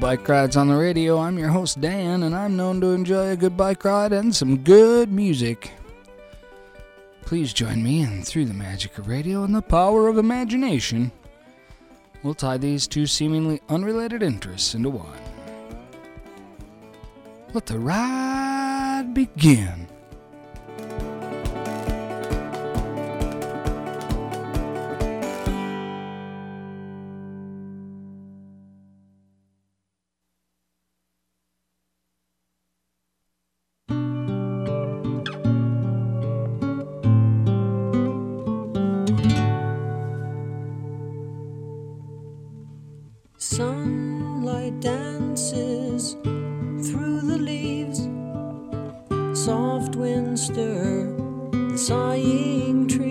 Bike Rides on the Radio. I'm your host, Dan, and I'm known to enjoy a good bike ride and some good music. Please join me, and through the magic of radio and the power of imagination, we'll tie these two seemingly unrelated interests into one. Let the ride begin. sighing tree.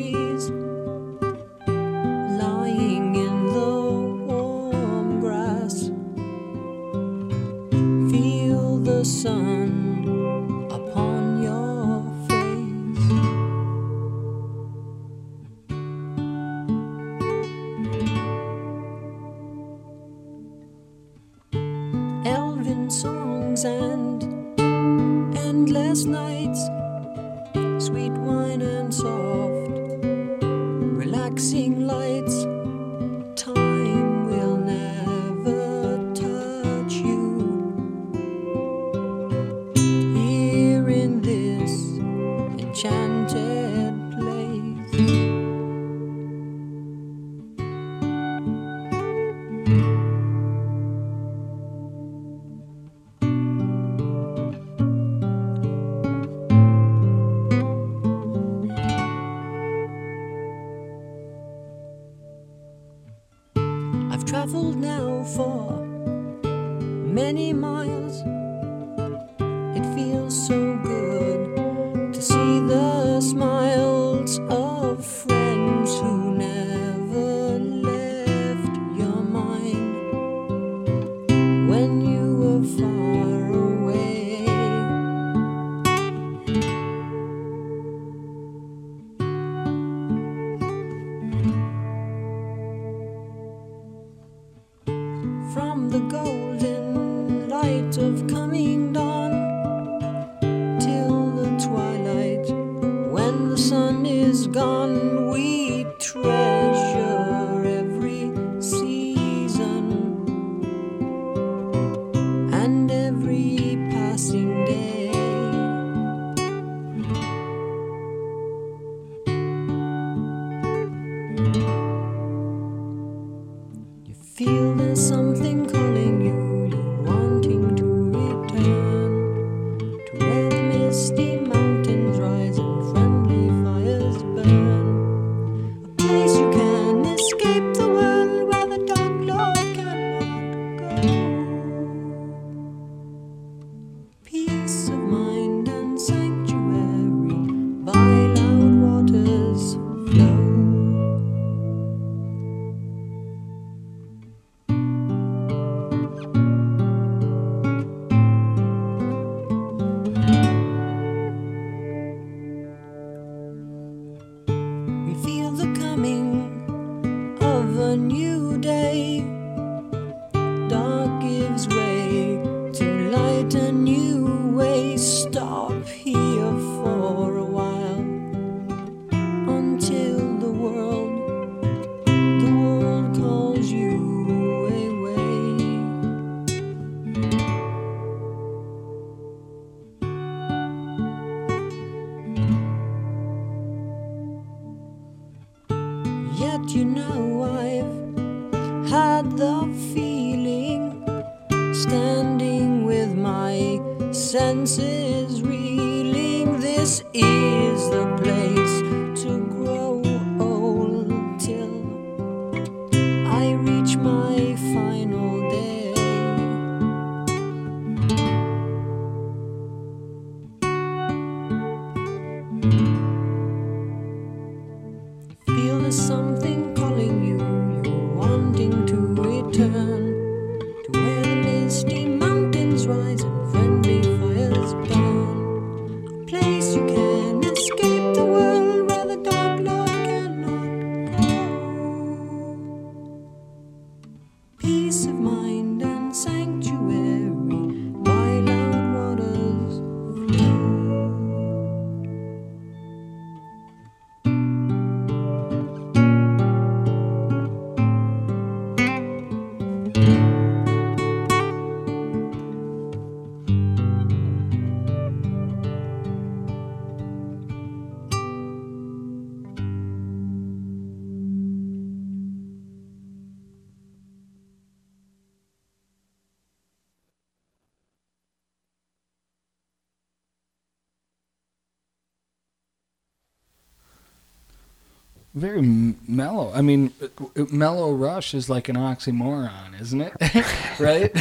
Very m- mellow. I mean, uh, mellow rush is like an oxymoron, isn't it? right?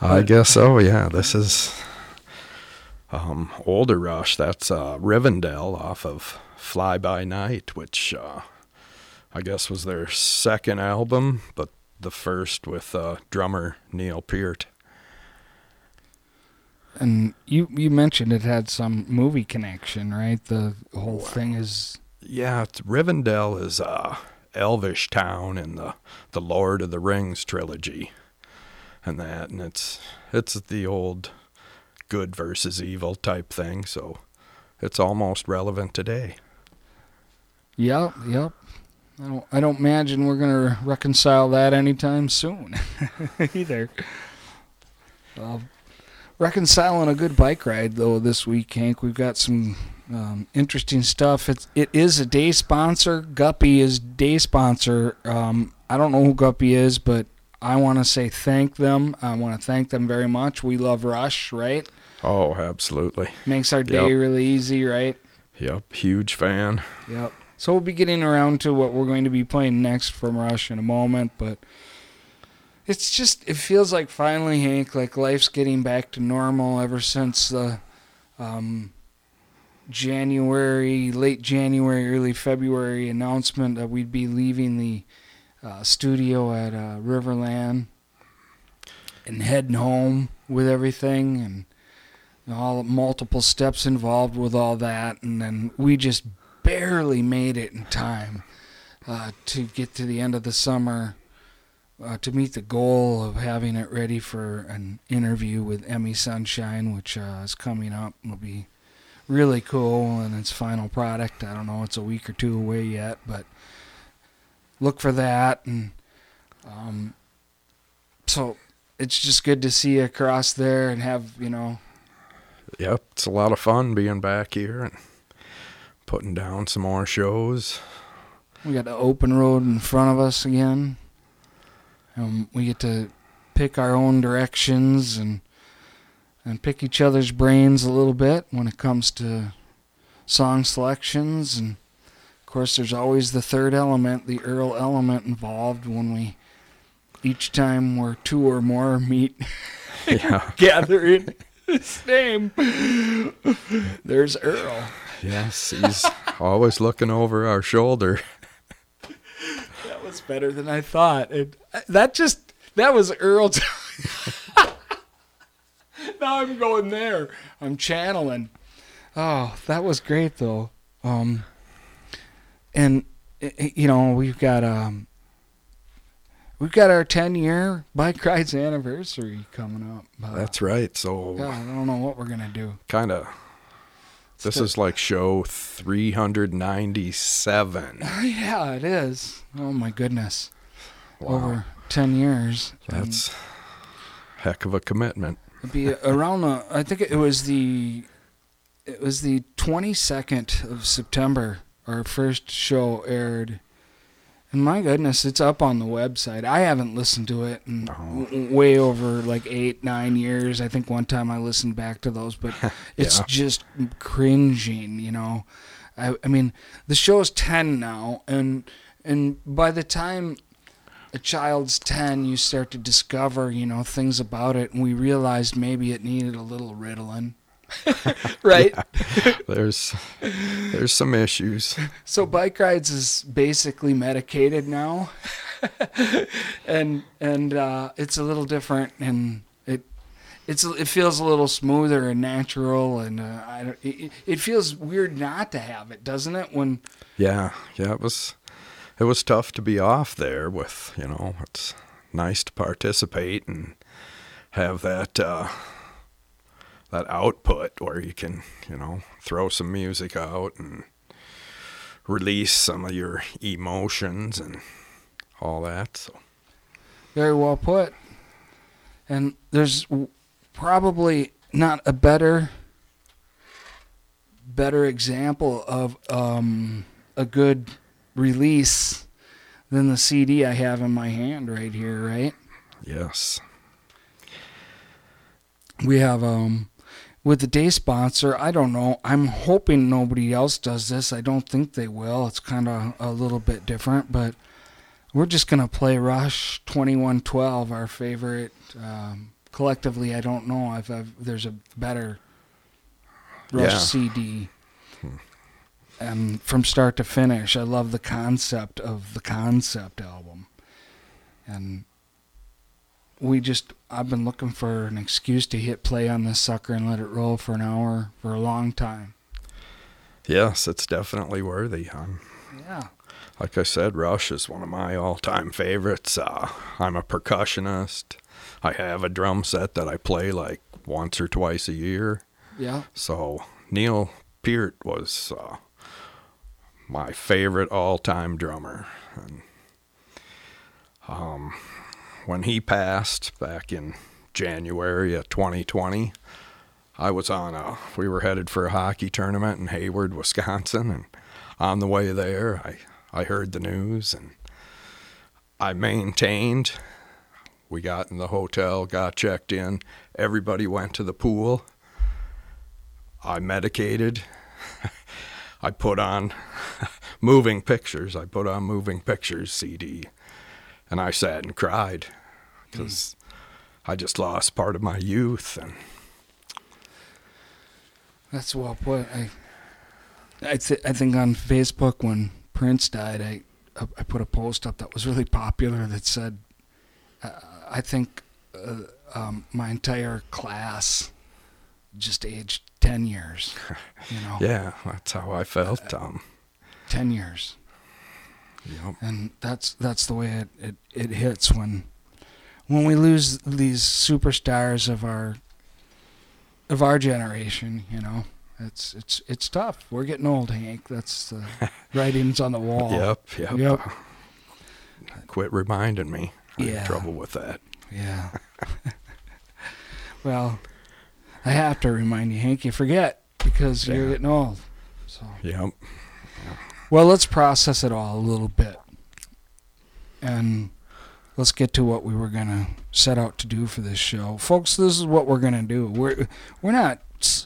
I guess so. Yeah, this is um, older Rush. That's uh, Rivendell off of Fly By Night, which uh, I guess was their second album, but the first with uh, drummer Neil Peart. And you you mentioned it had some movie connection, right? The whole thing is Yeah, Rivendell is uh, Elvish town in the the Lord of the Rings trilogy, and that, and it's it's the old good versus evil type thing. So it's almost relevant today. Yep, yep. I don't I don't imagine we're gonna reconcile that anytime soon either. Uh, reconciling a good bike ride though this week, Hank. We've got some um, interesting stuff. It's it is a day sponsor. Guppy is day sponsor. Um, I don't know who Guppy is, but I want to say thank them. I want to thank them very much. We love Rush, right? Oh, absolutely. Makes our day Yep. really easy, right? Yep, huge fan. Yep. So we'll be getting around to what we're going to be playing next from Rush in a moment, but it's just it feels like finally, Hank, like life's getting back to normal ever since the um, January, late January, early February announcement that we'd be leaving the uh, studio at uh, Riverland and heading home with everything and all multiple steps involved with all that, and then we just barely made it in time uh, to get to the end of the summer uh, to meet the goal of having it ready for an interview with Emmy Sunshine, which uh, is coming up. It'll be really cool and its final product. I don't know, it's a week or two away yet, but look for that. And um, so it's just good to see you across there and have, you know, Yep, it's a lot of fun being back here and putting down some more shows. We got the open road in front of us again. Um, we get to pick our own directions and and pick each other's brains a little bit when it comes to song selections. And of course, there's always the third element, the Earl element involved when we each time we're two or more meet Yeah, gather in his name. There's Earl. yes, he's always looking over our shoulder. That was better than I thought. It, that just that was Earl. T- now I'm going there. I'm channeling. Oh, that was great though. Um, and i- i- you know we've got um, we've got our 10 year bike rides anniversary coming up. Uh, That's right. So God, I don't know what we're gonna do. kind of. This is like show 397. Yeah, it is. Oh my goodness. Wow. Over 10 years. That's heck of a commitment. Be around the. I think it was the. It was the twenty second of September. Our first show aired, and my goodness, it's up on the website. I haven't listened to it in oh. w- way over like eight nine years. I think one time I listened back to those, but it's Yeah. just cringing. You know, I I mean the show is ten now, and and by the time a child's 10 you start to discover you know things about it and we realized maybe it needed a little ritalin right? There's there's some issues. so bike rides is basically medicated now. And and uh, it's a little different and it it's it feels a little smoother and natural and uh, I don't, it, it feels weird not to have it doesn't it when Yeah, yeah, it was it was tough to be off there with, you know, it's nice to participate and have that uh that output where you can, you know, throw some music out and release some of your emotions and all that. So Very well put. And there's probably not a better better example of um, a good release than the CD I have in my hand right here, right? yes. We have um with the day sponsor, I don't know. I'm hoping nobody else does this. I don't think they will. It's kind of a little bit different, but we're just going to play Rush 2112, our favorite. Um, collectively, I don't know if I've, there's a better Rush Yeah. CD. And from start to finish, I love the concept of the concept album. And we just I've been looking for an excuse to hit play on this sucker and let it roll for an hour for a long time. Yes, it's definitely worthy. I'm, Yeah. like I said, Rush is one of my all-time favorites. Uh, I'm a percussionist. I have a drum set that I play like once or twice a year. Yeah. So Neil Peart was uh, my favorite all-time drummer, and um, when he passed back in January of 2020, I was on a. We were headed for a hockey tournament in Hayward, Wisconsin, and on the way there, I I heard the news and I maintained. We got in the hotel, got checked in. Everybody went to the pool. I medicated. I put on moving pictures. I put on moving pictures CD, and I sat and cried because I just lost part of my youth. And That's well put. I I, th- I think on Facebook when Prince died, I I put a post up that was really popular that said, uh, I think uh, um, my entire class just aged ten years. You know, yeah, that's how I felt. Um, ten years. yep. and that's that's the way it, it, it hits when when we lose these superstars of our of our generation you know it's it's it's tough we're getting old hank that's the writings on the wall Yep, yep. Yep. Uh, quit reminding me. I Yeah. have trouble with that. yeah well i have to remind you hank you forget because you're getting old so Yep. Well, let's process it all a little bit. And let's get to what we were going to set out to do for this show. Folks, this is what we're going to do. We're we're not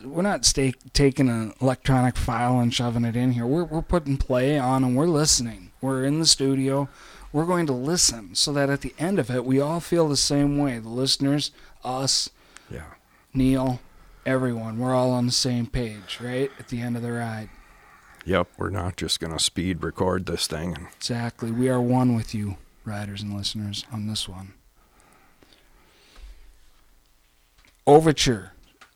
we're not stay, taking an electronic file and shoving it in here. We're we're putting play on and we're listening. We're in the studio. We're going to listen so that at the end of it we all feel the same way. The listeners, us, Yeah. Neil, everyone. We're all on the same page, right? At the end of the ride. Yep. We're not just gonna speed record this thing and Exactly. We are one with you, riders and listeners, on this one. Overture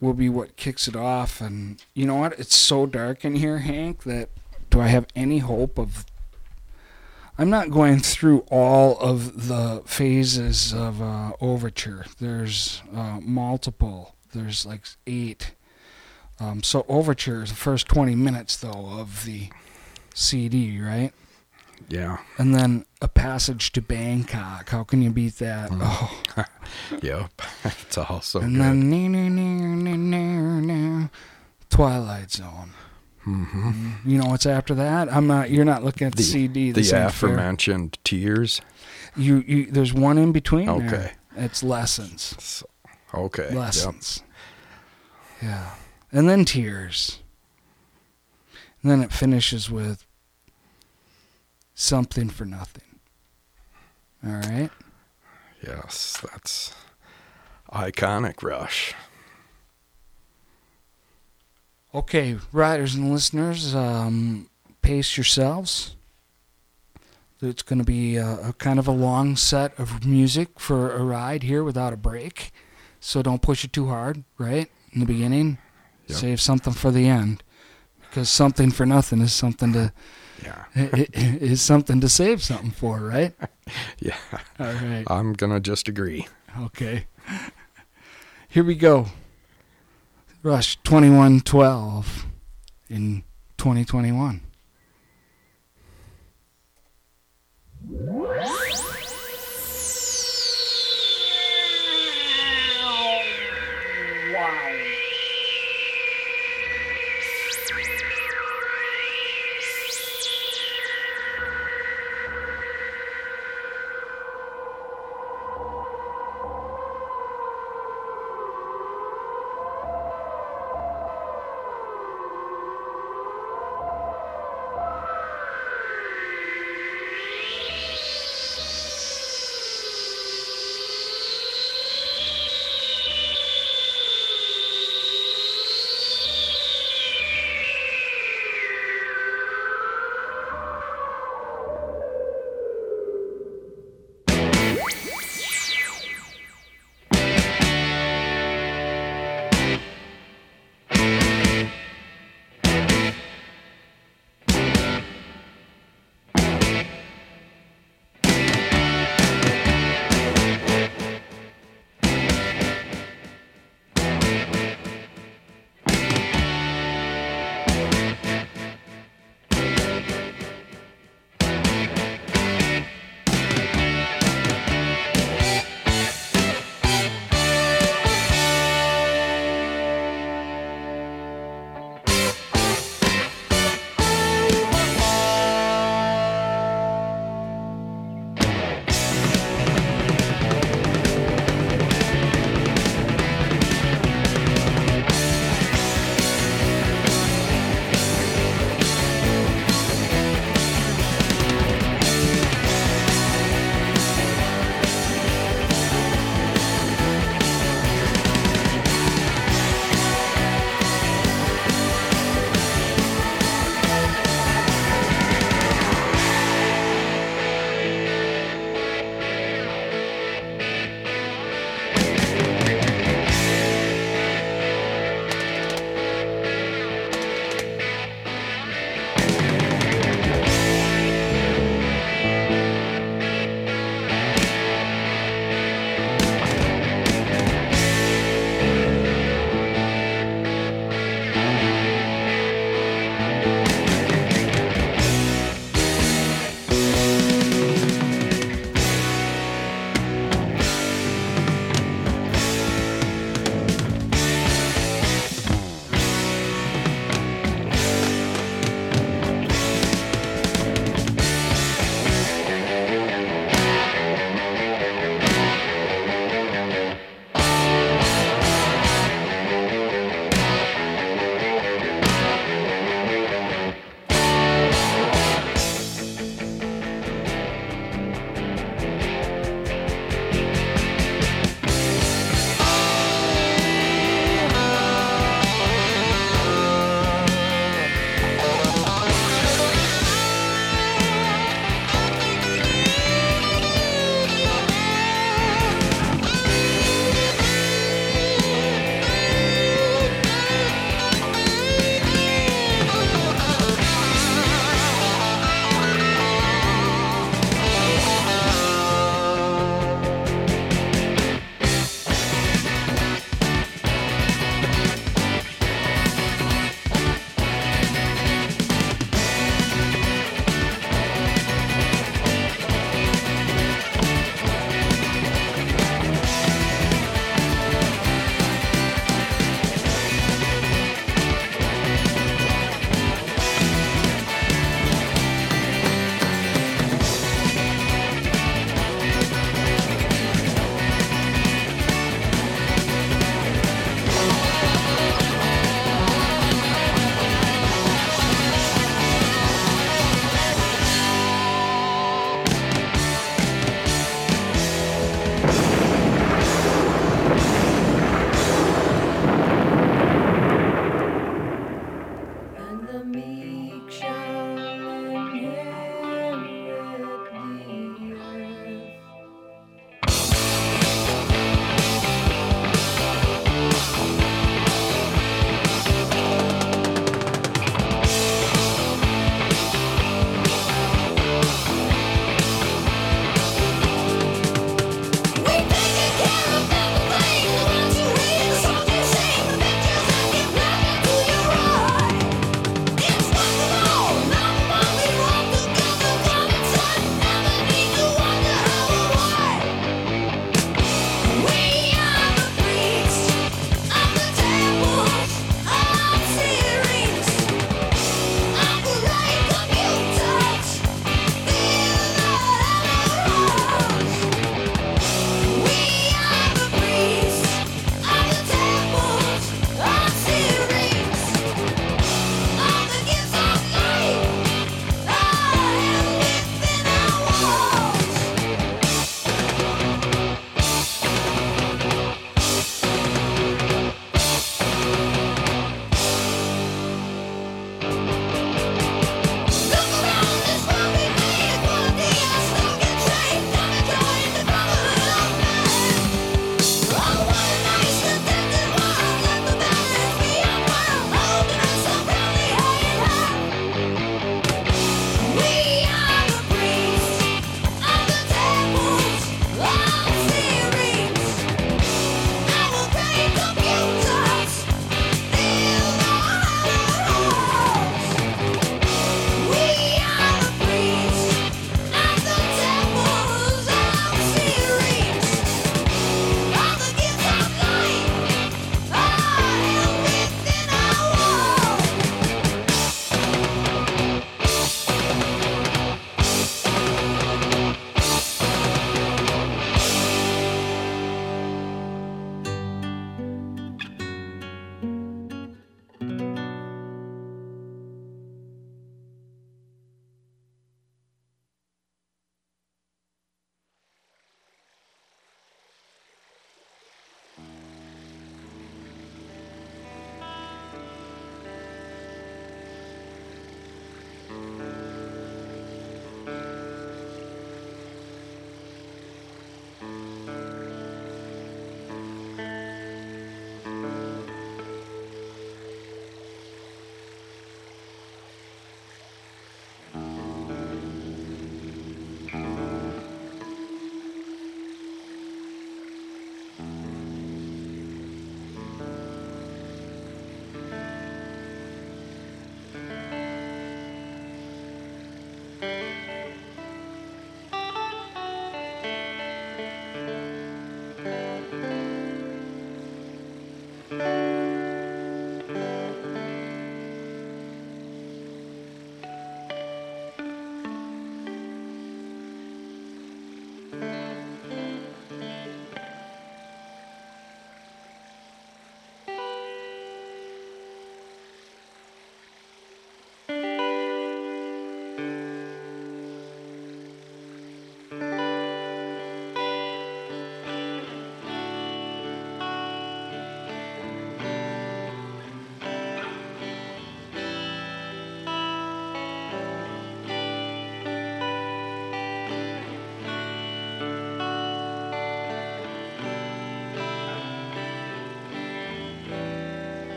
will be what kicks it off. And you know what? It's so dark in here, Hank, that do I have any hope of. I'm not going through all of the phases of uh, Overture. There's uh, multiple, there's like eight. Um, so Overture is the first 20 minutes, though, of the CD, right? yeah. And then a passage to Bangkok. How can you beat that? Oh, Yep. it's also and good. then Twilight Zone. Hmm You know what's after that? I'm not. You're not looking at the, The- CD. The ain't fair. aforementioned tears. You, you. There's one in between. Okay. There. It's lessons. So- okay. Yep. Lessons. Yeah. And then tears. And then it finishes with something for nothing. All right. Yes, that's iconic Rush. Okay, riders and listeners, um, pace yourselves. It's going to be a, a kind of a long set of music for a ride here without a break. So don't push it too hard, right? In the beginning, Yep. save something for the end. Because something for nothing is something to Yeah. is something to save something for, right? Yeah. All right. I'm gonna just agree. Okay. Here we go. Rush 2112 in 2021.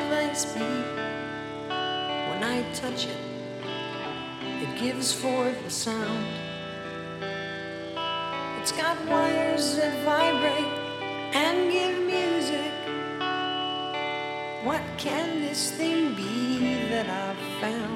device be? When I touch it, it gives forth a sound. It's got wires that vibrate and give music. What can this thing be that I've found?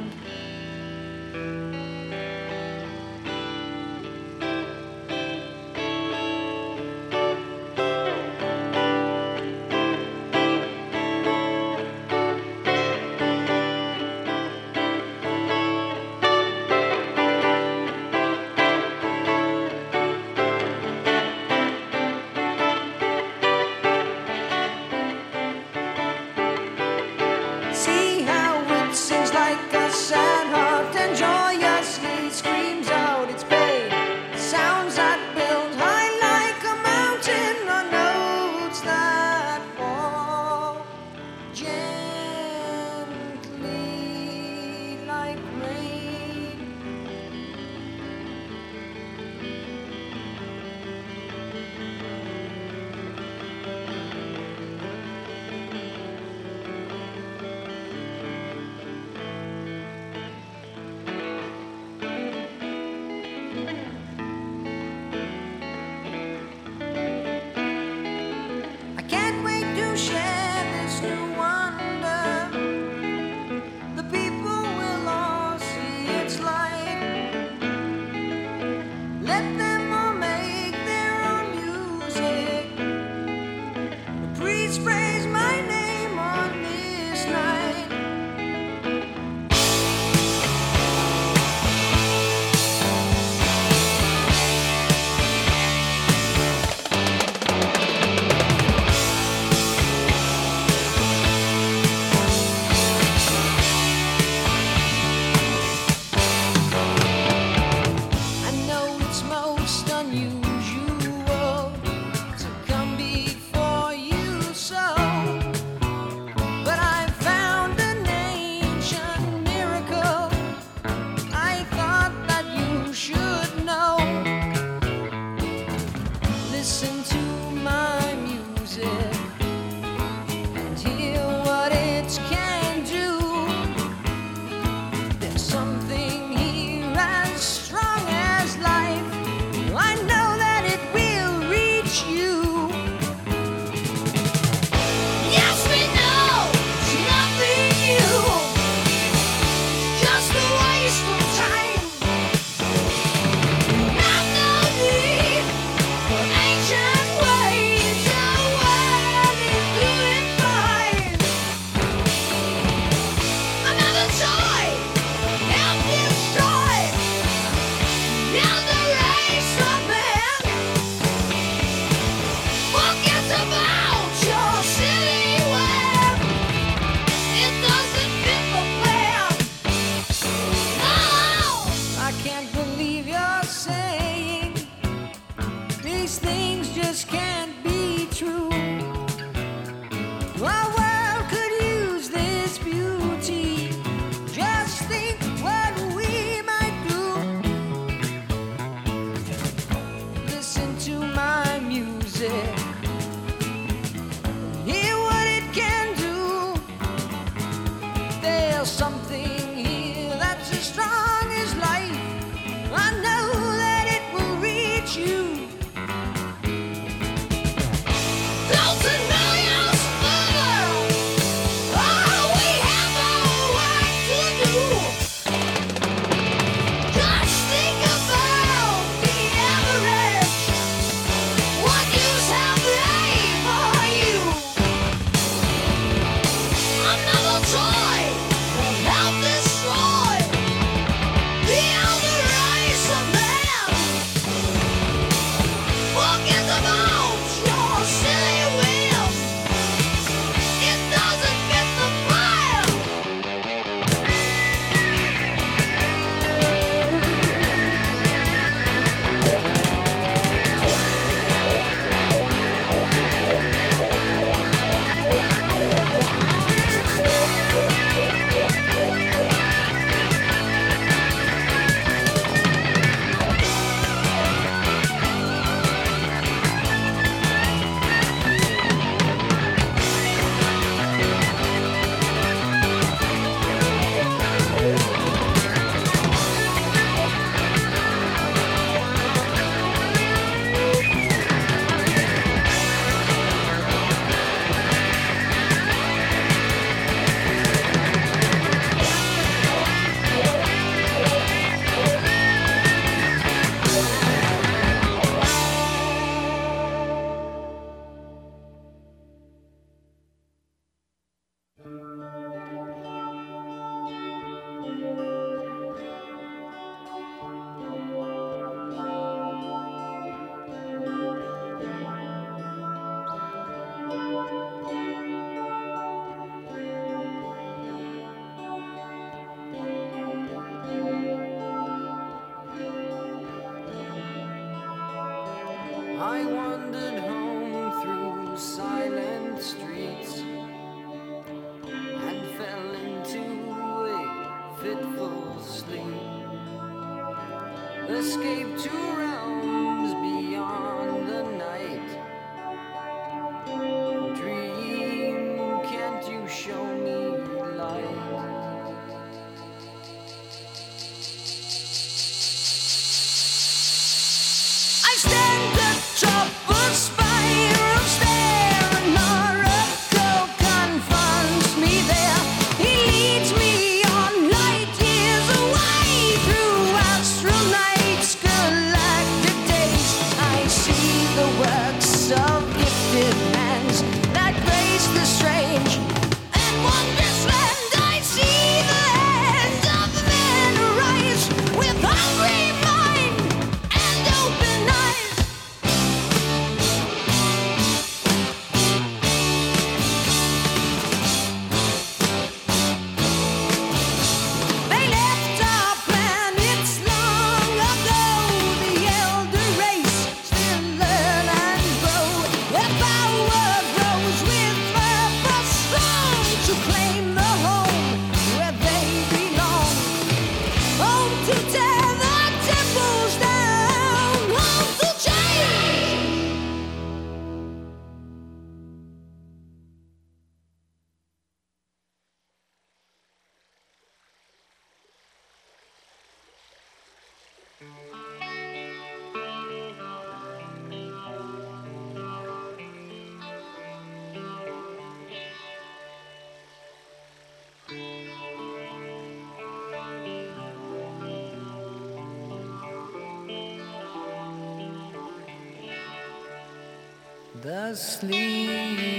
The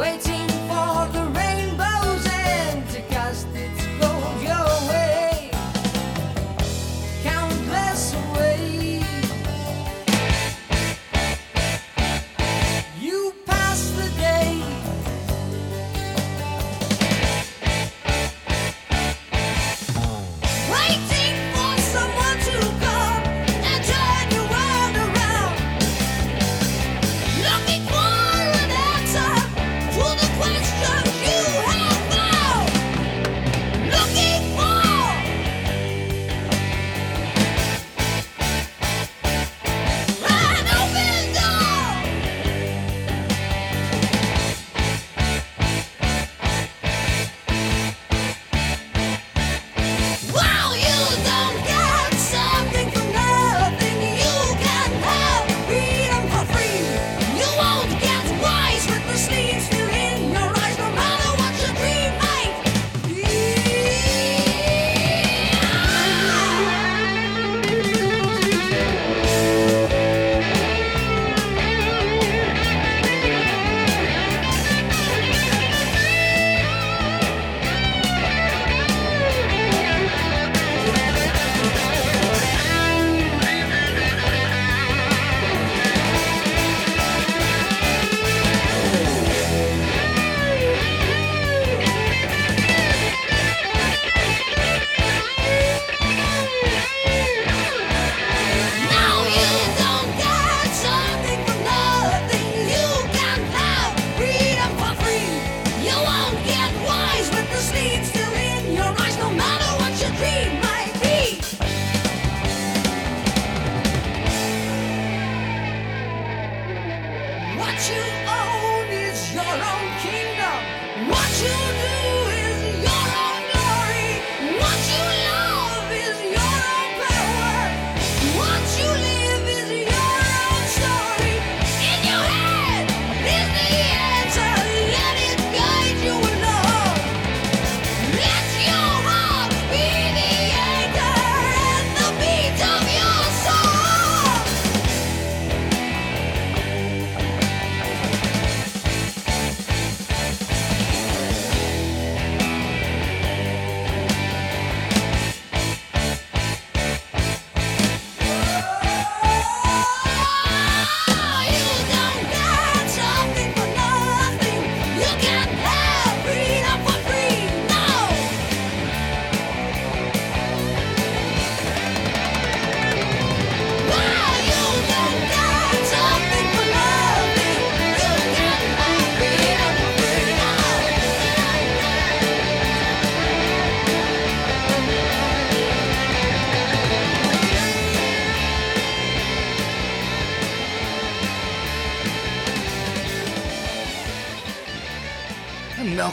为情。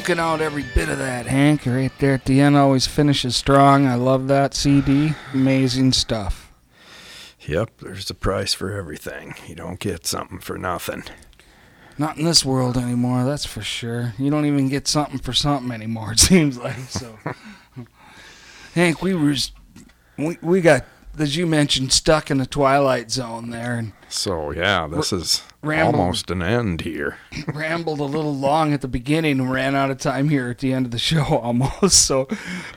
Milking out every bit of that, Hank. Right there at the end, always finishes strong. I love that CD. Amazing stuff. Yep, there's a price for everything. You don't get something for nothing. Not in this world anymore, that's for sure. You don't even get something for something anymore, it seems like. So, Hank, we were, we, we got, as you mentioned, stuck in the twilight zone there and So yeah, this is rambled. almost an end here. rambled a little long at the beginning and ran out of time here at the end of the show almost. So,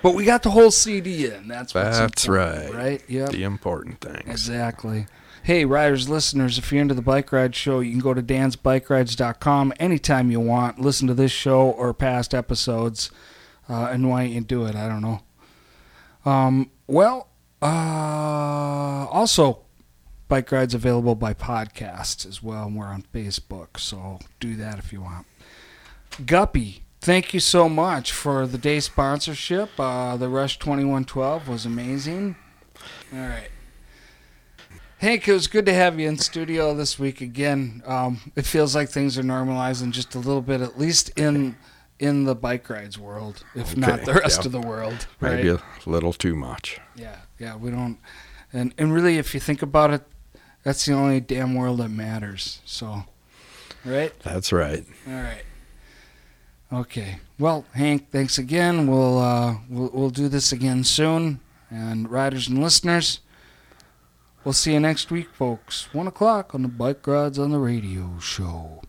but we got the whole CD in. That's what's That's right. Right? Yeah. The important thing. Exactly. Hey, riders, listeners, if you're into the Bike Ride Show, you can go to dansbikerides.com anytime you want. Listen to this show or past episodes. Uh, and why don't you do it? I don't know. Um, well, uh, also, Bike Rides available by podcast as well. And we're on Facebook, so do that if you want. Guppy, thank you so much for the day sponsorship. Uh, the Rush 2112 was amazing. All right. Hank, it was good to have you in studio this week again. Um, it feels like things are normalizing just a little bit, at least in in the bike rides world, if not the rest yeah. of the world. Right? Maybe a little too much. Yeah, yeah, we don't. And and really, if you think about it, that's the only damn world that matters. So, right? That's right. All right. Okay. Well, Hank, thanks again. We'll uh, we'll we'll do this again soon. And riders and listeners, we'll see you next week, folks. One o'clock on the Bike Rides on the Radio show.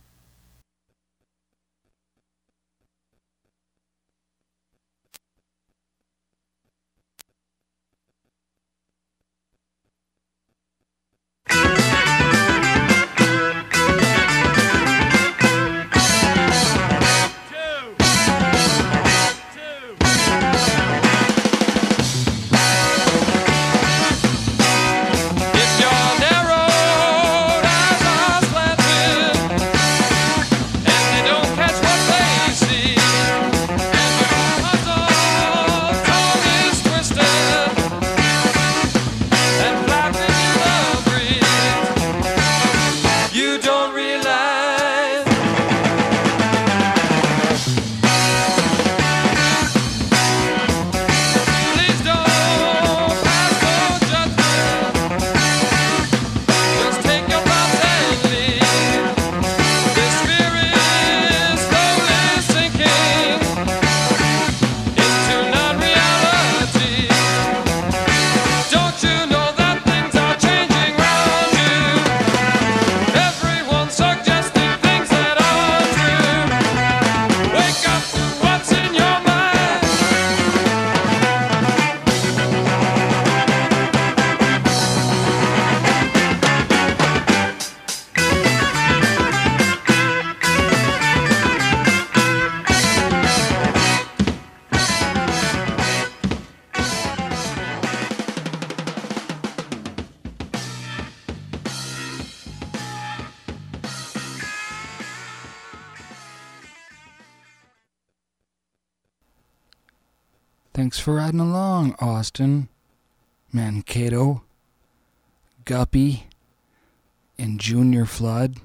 Guppy, and Junior Flood.